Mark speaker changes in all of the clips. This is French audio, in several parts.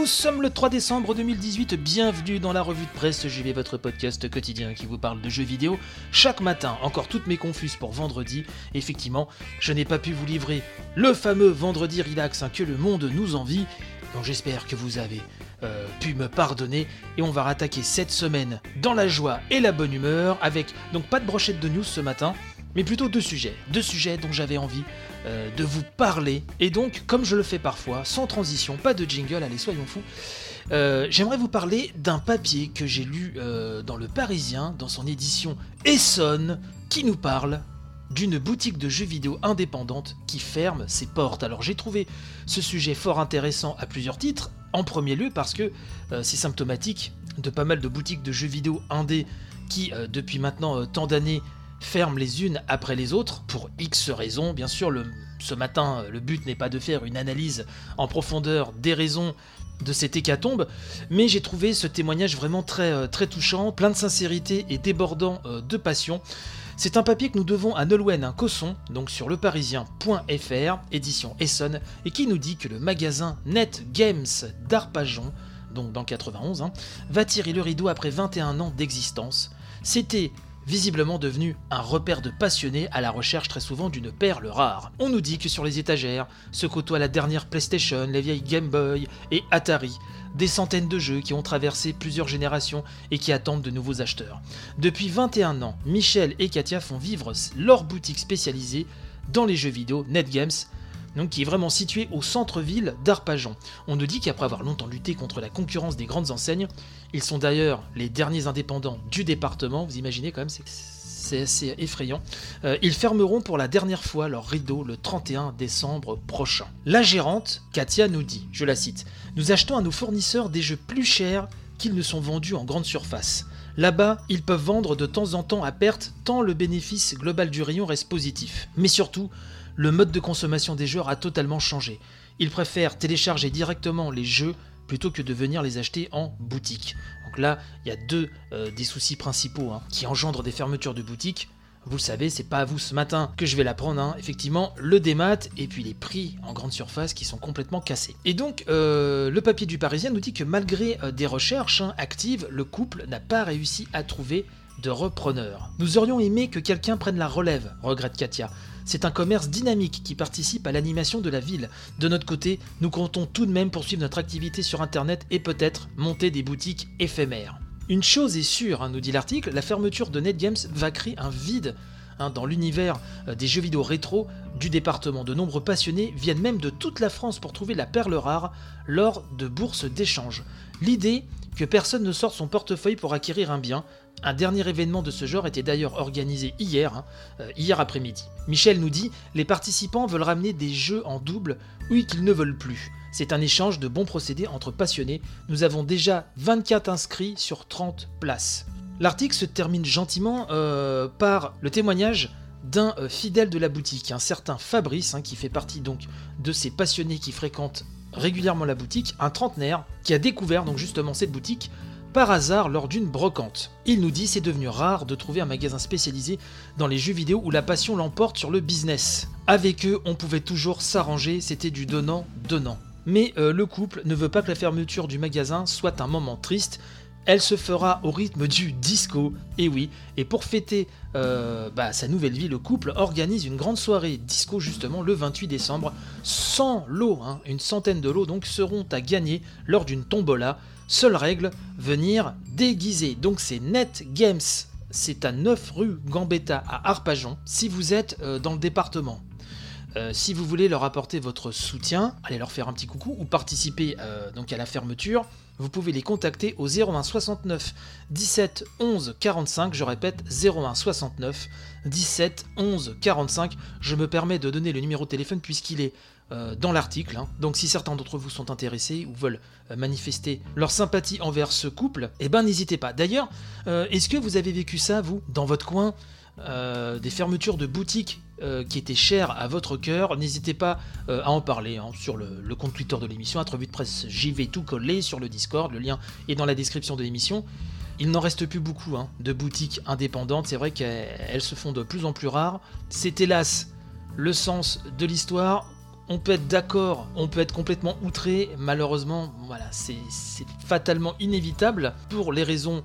Speaker 1: Nous sommes le 3 décembre 2018, bienvenue dans la revue de presse JV, votre podcast quotidien qui vous parle de jeux vidéo chaque matin. Encore toutes mes confuses pour vendredi. Effectivement, je n'ai pas pu vous livrer le fameux vendredi relax hein, que le monde nous envie. Donc j'espère que vous avez euh, pu me pardonner et on va rattaquer cette semaine dans la joie et la bonne humeur avec donc pas de brochette de news ce matin, mais plutôt deux sujets, deux sujets dont j'avais envie euh, de vous parler. Et donc, comme je le fais parfois, sans transition, pas de jingle, allez, soyons fous. euh, J'aimerais vous parler d'un papier que j'ai lu euh, dans Le Parisien, dans son édition Essonne, qui nous parle d'une boutique de jeux vidéo indépendante qui ferme ses portes. Alors j'ai trouvé ce sujet fort intéressant à plusieurs titres. En premier lieu parce que c'est symptomatique de pas mal de boutiques de jeux vidéo indés qui, depuis maintenant tant d'années, ferment les unes après les autres, pour X raisons. Bien sûr, le- ce matin, le but n'est pas de faire une analyse en profondeur des raisons de cette hécatombe, mais j'ai trouvé ce témoignage vraiment très, euh, très touchant, plein de sincérité et débordant euh, de passion. C'est un papier que nous devons à Nolwenn un Cosson, donc sur leparisien.fr, édition Essonne, et qui nous dit que le magasin Net Games d'Arpajon, donc dans 91, hein, va tirer le rideau après 21 ans d'existence. C'était visiblement devenu un repère de passionnés à la recherche très souvent d'une perle rare. On nous dit que sur les étagères se côtoient la dernière PlayStation, les vieilles Game Boy et Atari, des centaines de jeux qui ont traversé plusieurs générations et qui attendent de nouveaux acheteurs. Depuis 21 ans, Michel et Katia font vivre leur boutique spécialisée dans les jeux vidéo NetGames, donc qui est vraiment située au centre-ville d'Arpajon. On nous dit qu'après avoir longtemps lutté contre la concurrence des grandes enseignes, ils sont d'ailleurs les derniers indépendants du département, vous imaginez quand même, c'est- c'est assez effrayant. Euh, ils fermeront pour la dernière fois leur rideau le 31 décembre prochain. La gérante, Katia, nous dit, je la cite, Nous achetons à nos fournisseurs des jeux plus chers qu'ils ne sont vendus en grande surface. Là-bas, ils peuvent vendre de temps en temps à perte tant le bénéfice global du rayon reste positif. Mais surtout, le mode de consommation des jeux a totalement changé. Ils préfèrent télécharger directement les jeux plutôt que de venir les acheter en boutique. Donc là, il y a deux euh, des soucis principaux hein, qui engendrent des fermetures de boutiques. Vous le savez, c'est pas à vous ce matin que je vais l'apprendre. hein. Effectivement, le démat et puis les prix en grande surface qui sont complètement cassés. Et donc, euh, le papier du Parisien nous dit que malgré euh, des recherches hein, actives, le couple n'a pas réussi à trouver de repreneur. Nous aurions aimé que quelqu'un prenne la relève, regrette Katia. C'est un commerce dynamique qui participe à l'animation de la ville. De notre côté, nous comptons tout de même poursuivre notre activité sur Internet et peut-être monter des boutiques éphémères. Une chose est sûre, hein, nous dit l'article, la fermeture de NetGames va créer un vide hein, dans l'univers euh, des jeux vidéo rétro du département. De nombreux passionnés viennent même de toute la France pour trouver la perle rare lors de bourses d'échange. L'idée que personne ne sorte son portefeuille pour acquérir un bien. Un dernier événement de ce genre était d'ailleurs organisé hier, hein, euh, hier après-midi. Michel nous dit les participants veulent ramener des jeux en double ou qu'ils ne veulent plus. C'est un échange de bons procédés entre passionnés. Nous avons déjà 24 inscrits sur 30 places. L'article se termine gentiment euh, par le témoignage d'un euh, fidèle de la boutique, un certain Fabrice, hein, qui fait partie donc de ces passionnés qui fréquentent régulièrement la boutique, un trentenaire qui a découvert donc justement cette boutique par hasard lors d'une brocante. Il nous dit c'est devenu rare de trouver un magasin spécialisé dans les jeux vidéo où la passion l'emporte sur le business. Avec eux, on pouvait toujours s'arranger, c'était du donnant-donnant. Mais euh, le couple ne veut pas que la fermeture du magasin soit un moment triste. Elle se fera au rythme du disco, et oui, et pour fêter euh, bah, sa nouvelle vie, le couple organise une grande soirée disco justement le 28 décembre. 100 lots, hein, une centaine de lots donc seront à gagner lors d'une tombola. Seule règle, venir déguisé. Donc c'est Net Games, c'est à 9 rue Gambetta à Arpajon, si vous êtes euh, dans le département. Euh, si vous voulez leur apporter votre soutien, allez leur faire un petit coucou ou participer euh, donc à la fermeture, vous pouvez les contacter au 01 69 17 11 45. Je répète 01 69 17 11 45. Je me permets de donner le numéro de téléphone puisqu'il est dans l'article. hein. Donc si certains d'entre vous sont intéressés ou veulent euh, manifester leur sympathie envers ce couple, eh ben n'hésitez pas. D'ailleurs, euh, est-ce que vous avez vécu ça, vous, dans votre coin euh, des fermetures de boutiques euh, qui étaient chères à votre cœur, n'hésitez pas euh, à en parler hein, sur le, compte Twitter de l'émission, à Revue de Presse JV tout collé sur le Discord, le lien est dans la description de l'émission. Il n'en reste plus beaucoup hein, de boutiques indépendantes, c'est vrai qu'elles elles se font de plus en plus rares. C'est hélas le sens de l'histoire. On peut être d'accord, on peut être complètement outré, malheureusement, voilà, c'est fatalement inévitable pour les raisons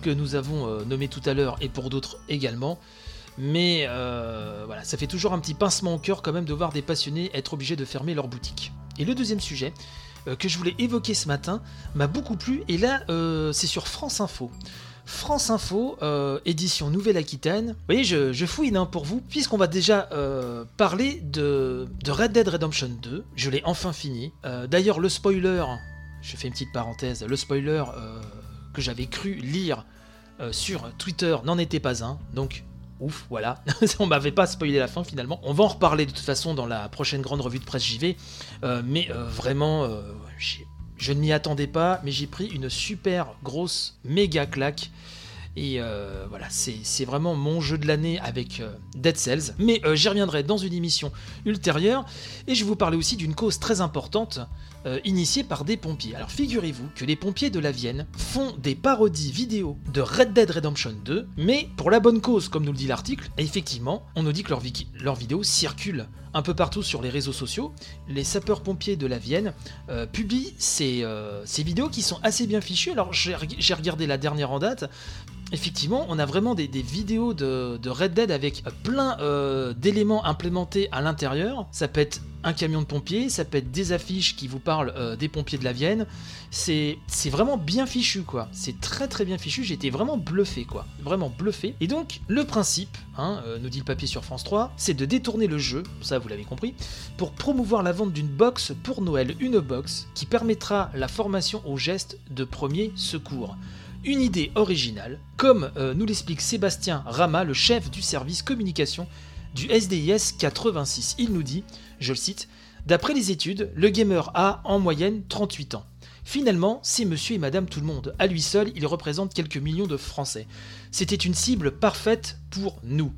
Speaker 1: que nous avons euh, nommées tout à l'heure et pour d'autres également. Mais euh, voilà, ça fait toujours un petit pincement au cœur quand même de voir des passionnés être obligés de fermer leur boutique. Et le deuxième sujet euh, que je voulais évoquer ce matin m'a beaucoup plu, et là c'est sur France Info. France Info, euh, édition Nouvelle-Aquitaine. Vous voyez, je, fouine hein, pour vous, puisqu'on va déjà euh, parler de, Red Dead Redemption 2. Je l'ai enfin fini. Euh, D'ailleurs, le spoiler, je fais une petite parenthèse, le spoiler que j'avais cru lire sur Twitter n'en était pas un. Donc, ouf, voilà. On m'avait pas spoilé la fin finalement. On va en reparler de toute façon dans la prochaine grande revue de presse JV. Mais vraiment, j'ai- je ne m'y attendais pas, mais j'ai pris une super grosse méga claque. Et euh, voilà, c'est vraiment mon jeu de l'année avec euh, Dead Cells. Mais euh, j'y reviendrai dans une émission ultérieure. Et je vais vous parler aussi d'une cause très importante euh, initiée par des pompiers. Alors figurez-vous que les pompiers de la Vienne font des parodies vidéo de Red Dead Redemption 2, mais pour la bonne cause, comme nous le dit l'article. Effectivement, on nous dit que leurs vidéos circulent un peu partout sur les réseaux sociaux. Les sapeurs-pompiers de la Vienne euh, publient ces, euh, ces vidéos qui sont assez bien fichues. Alors j'ai regardé la dernière en date. Effectivement, on a vraiment des, vidéos de, Red Dead avec plein euh, d'éléments implémentés à l'intérieur. Ça peut être un camion de pompiers, ça peut être des affiches qui vous parlent euh, des pompiers de la Vienne. C'est vraiment bien fichu, quoi. C'est très très bien fichu. Été vraiment bluffé, quoi. Vraiment bluffé. Et donc, le principe, hein, euh, nous dit le papier sur France 3, c'est de détourner le jeu, ça vous l'avez compris, pour promouvoir la vente d'une box pour Noël. Une box qui permettra la formation aux gestes de premier secours. Une idée originale, comme euh, nous l'explique Sébastien Rama, le chef du service communication du SDIS 86. Il nous dit, je le cite, D'après les études, le gamer a en moyenne 38 ans. Finalement, c'est monsieur et madame tout le monde. À lui seul, il représente quelques millions de Français. C'était une cible parfaite pour nous.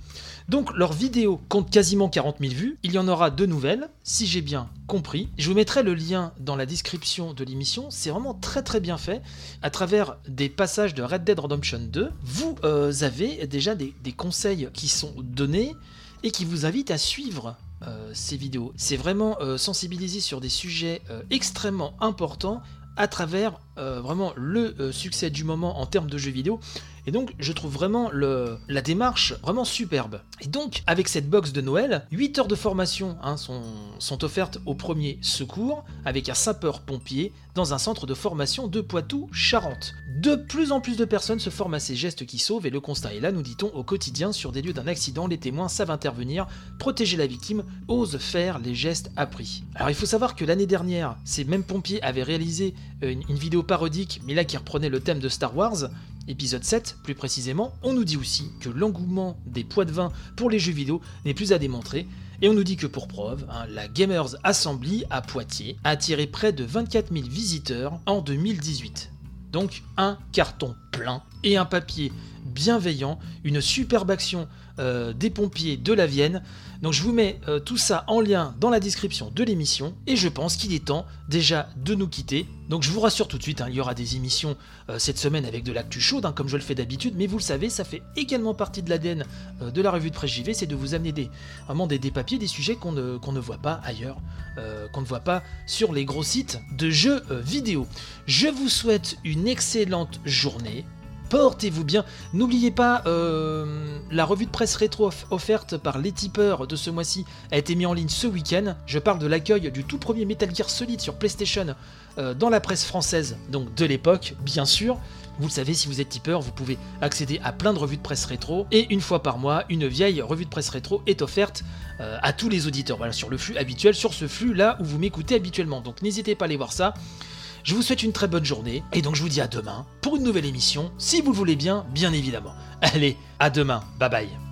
Speaker 1: Donc leur vidéo compte quasiment 40 000 vues. Il y en aura deux nouvelles, si j'ai bien compris. Je vous mettrai le lien dans la description de l'émission. C'est vraiment très très bien fait. À travers des passages de Red Dead Redemption 2, vous euh, avez déjà des, conseils qui sont donnés et qui vous invitent à suivre euh, ces vidéos. C'est vraiment euh, sensibiliser sur des sujets extrêmement importants à travers euh, vraiment le euh, succès du moment en termes de jeux vidéo. Et donc, je trouve vraiment le, la démarche vraiment superbe. Et donc, avec cette box de Noël, 8 heures de formation hein, sont, sont offertes au premier secours avec un sapeur-pompier dans un centre de formation de Poitou-Charentes. De plus en plus de personnes se forment à ces gestes qui sauvent et le constat est là, nous dit-on, au quotidien, sur des lieux d'un accident, les témoins savent intervenir, protéger la victime, osent faire les gestes appris. Alors il faut savoir que l'année dernière, ces mêmes pompiers avaient réalisé euh, une, une vidéo parodique, mais là qui reprenait le thème de Star Wars, épisode 7 plus précisément, on nous dit aussi que l'engouement des poids de vin pour les jeux vidéo n'est plus à démontrer, et on nous dit que pour preuve, hein, la Gamers Assembly à Poitiers a attiré près de 24 000 visiteurs en 2018. Donc un carton plein et un papier bienveillant, une superbe action euh, des pompiers de la Vienne. Donc je vous mets euh, tout ça en lien dans la description de l'émission et je pense qu'il est temps déjà de nous quitter. Donc je vous rassure tout de suite, hein, il y aura des émissions euh, cette semaine avec de l'actu chaude, hein, comme je le fais d'habitude, mais vous le savez, ça fait également partie de l'ADN de la revue de presse JV, c'est de vous amener des, vraiment des, papiers, des sujets qu'on ne, ne voit pas ailleurs, qu'on ne voit pas sur les gros sites de jeux vidéo. Je vous souhaite une excellente journée. Portez-vous bien. N'oubliez pas, euh, la revue de presse rétro off- offerte par les tipeurs de ce mois-ci a été mise en ligne ce week-end. Je parle de l'accueil du tout premier Metal Gear Solid sur PlayStation euh, dans la presse française, donc de l'époque, bien sûr. Vous le savez, si vous êtes tipeur, vous pouvez accéder à plein de revues de presse rétro. Et une fois par mois, une vieille revue de presse rétro est offerte euh, à tous les auditeurs. Voilà, sur le flux habituel, sur ce flux là où vous m'écoutez habituellement. Donc n'hésitez pas à aller voir ça. Je vous souhaite une très bonne journée et donc je vous dis à demain pour une nouvelle émission, si vous le voulez bien, bien évidemment. Allez, à demain, bye bye.